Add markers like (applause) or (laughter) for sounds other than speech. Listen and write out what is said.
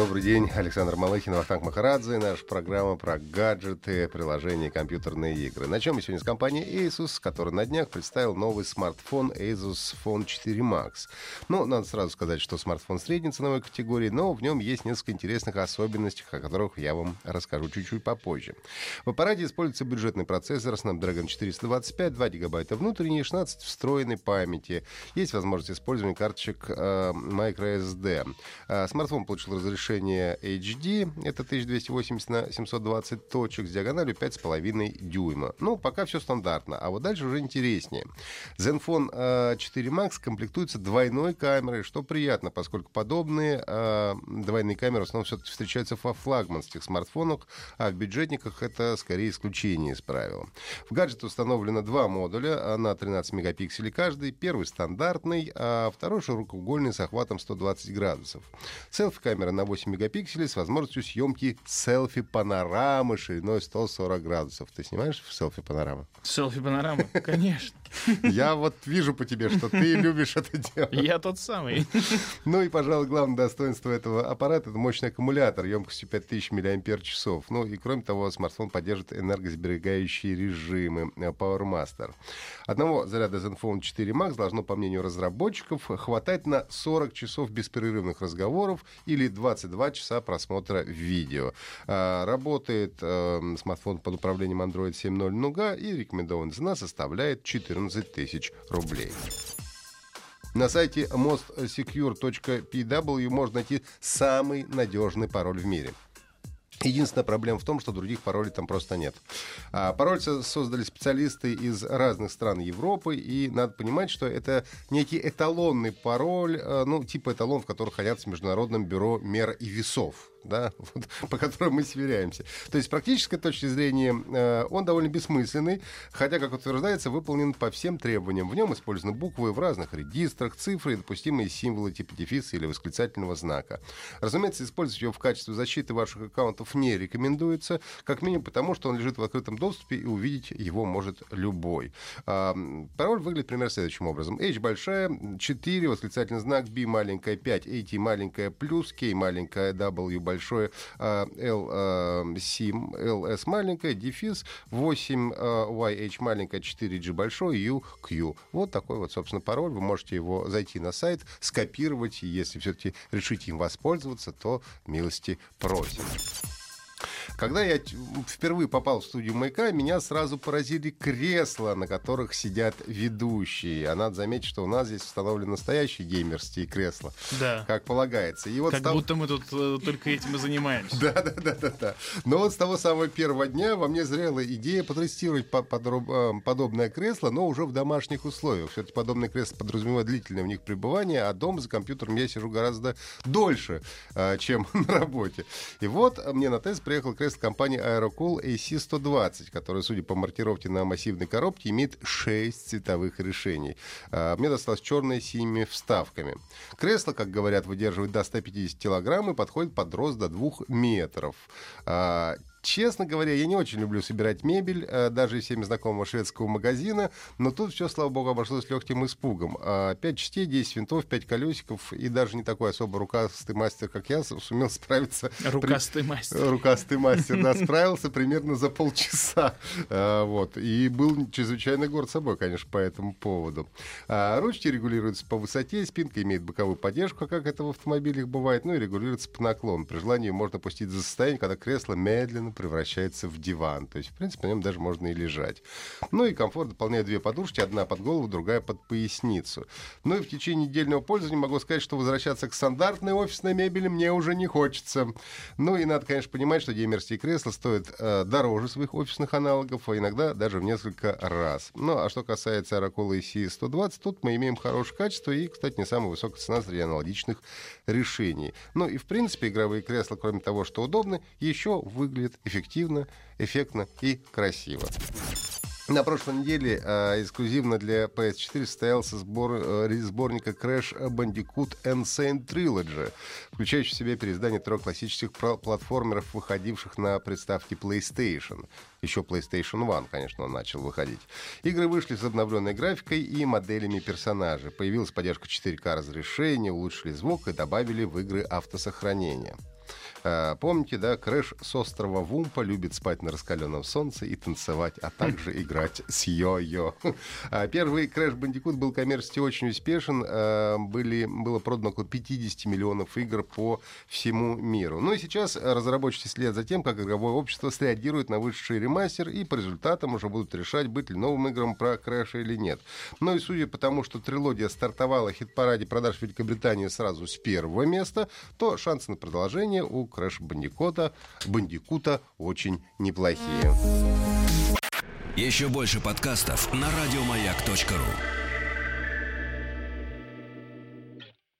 Добрый день, Александр Малыхин, Вахтанг Махарадзе. Наша программа про гаджеты, приложения и компьютерные игры. Начнем мы сегодня с компании Asus, которая на днях представил новый смартфон Asus Phone 4 Max. Ну, надо сразу сказать, что смартфон средней ценовой категории, но в нем есть несколько интересных особенностей, о которых я вам расскажу чуть-чуть попозже. В аппарате используется бюджетный процессор Snapdragon 425, 2 гигабайта внутренней, 16 встроенной памяти. Есть возможность использования карточек э, microSD. Э, смартфон получил разрешение разрешение HD, это 1280 на 720 точек с диагональю 5,5 дюйма. Ну, пока все стандартно, а вот дальше уже интереснее. Zenfone 4 э, Max комплектуется двойной камерой, что приятно, поскольку подобные э, двойные камеры в основном все-таки встречаются во флагманских смартфонах, а в бюджетниках это скорее исключение из правил. В гаджете установлено два модуля на 13 мегапикселей каждый. Первый стандартный, а второй широкоугольный с охватом 120 градусов. Селфи-камера на 8 мегапикселей с возможностью съемки селфи-панорамы шириной 140 градусов. Ты снимаешь селфи-панораму? Селфи-панораму, конечно. (laughs) Я вот вижу по тебе, что ты (laughs) любишь это делать. Я тот самый. (laughs) Ну и, пожалуй, главное достоинство этого аппарата — это мощный аккумулятор емкостью 5000 мАч. Ну и, кроме того, смартфон поддерживает энергосберегающие режимы э, PowerMaster. Одного заряда Zenfone 4 Max должно, по мнению разработчиков, хватать на 40 часов беспрерывных разговоров или 22 часа просмотра видео. А, работает э, смартфон под управлением Android 7.0 Nougat и рекомендованная цена составляет 14 тысяч рублей. На сайте mostsecure.pw можно найти самый надежный пароль в мире – Единственная проблема в том, что других паролей там просто нет. А, пароль создали специалисты из разных стран Европы, и надо понимать, что это некий эталонный пароль, а, ну, типа эталон, в который хранятся в Международном бюро мер и весов да, (laughs) вот, по которым мы сверяемся. То есть с практической точки зрения э, он довольно бессмысленный, хотя, как утверждается, выполнен по всем требованиям. В нем использованы буквы в разных регистрах, цифры и допустимые символы типа дефиса или восклицательного знака. Разумеется, использовать его в качестве защиты ваших аккаунтов не рекомендуется, как минимум потому, что он лежит в открытом доступе и увидеть его может любой. А, пароль выглядит примерно следующим образом. H большая, 4, восклицательный знак, B маленькая, 5, AT маленькая, плюс, K маленькая, W большое, а, сим, LS маленькая, дефис, 8, YH а, маленькая, 4G большой, U, Q. Вот такой вот, собственно, пароль. Вы можете его зайти на сайт, скопировать, и если все-таки решите им воспользоваться, то милости просим. Когда я впервые попал в студию «Маяка», меня сразу поразили кресла, на которых сидят ведущие. А надо заметить, что у нас здесь установлены настоящие геймерские кресла. Да. Как полагается. И вот как того... будто мы тут э, только этим и занимаемся. (laughs) Да, да, да, да, да. Но вот с того самого первого дня во мне зрела идея потестировать э, подобное кресло, но уже в домашних условиях. Все-таки подобное кресло подразумевает длительное в них пребывание, а дома за компьютером я сижу гораздо дольше, э, чем (laughs) на работе. И вот мне на тест приехал кресло компании Aerocool AC120, которая, судя по маркировке на массивной коробке, имеет 6 цветовых решений. А, мне досталось черное с синими вставками. Кресло, как говорят, выдерживает до 150 килограмм и подходит под рост до 2 метров. Честно говоря, я не очень люблю собирать мебель, э, даже из всеми знакомого шведского магазина, но тут все, слава богу, обошлось легким испугом. А, пять частей, 10 винтов, 5 колесиков, и даже не такой особо рукастый мастер, как я, сумел справиться... Рукастый при... мастер. Рукастый мастер, да, (laughs) справился примерно за полчаса. А, вот, и был чрезвычайно горд собой, конечно, по этому поводу. А, ручки регулируются по высоте, спинка имеет боковую поддержку, как это в автомобилях бывает, ну и регулируется по наклону. При желании можно пустить за состояние, когда кресло медленно мгновенно превращается в диван. То есть, в принципе, на нем даже можно и лежать. Ну и комфорт дополняет две подушки, одна под голову, другая под поясницу. Ну и в течение недельного пользования могу сказать, что возвращаться к стандартной офисной мебели мне уже не хочется. Ну и надо, конечно, понимать, что геймерские кресла стоят э, дороже своих офисных аналогов, а иногда даже в несколько раз. Ну а что касается Oracle AC120, тут мы имеем хорошее качество и, кстати, не самая высокая цена среди аналогичных решений. Ну и, в принципе, игровые кресла, кроме того, что удобны, еще выглядят эффективно, эффектно и красиво. На прошлой неделе э, эксклюзивно для PS4 состоялся сбор, э, сборника Crash Bandicoot Insane Trilogy, включающий в себя переиздание трех классических платформеров, выходивших на приставке PlayStation. Еще PlayStation One, конечно, он начал выходить. Игры вышли с обновленной графикой и моделями персонажей. Появилась поддержка 4К разрешения, улучшили звук и добавили в игры автосохранение. Э, помните, да, Крэш с острова Вумпа любит спать на раскаленном солнце и танцевать, а также (laughs) играть с йо-йо. А первый Крэш Бандикут был коммерчески очень успешен. Э, были, было продано около 50 миллионов игр по всему миру. Ну и сейчас разработчики следят за тем, как игровое общество среагирует на вышедший ремастер, и по результатам уже будут решать, быть ли новым играм про Крэша или нет. Ну и судя по тому, что трилогия стартовала в хит-параде продаж в Великобритании сразу с первого места, то шансы на продолжение у Crash Бандикота, Бандикута очень неплохие. Еще больше подкастов на радиомаяк.ру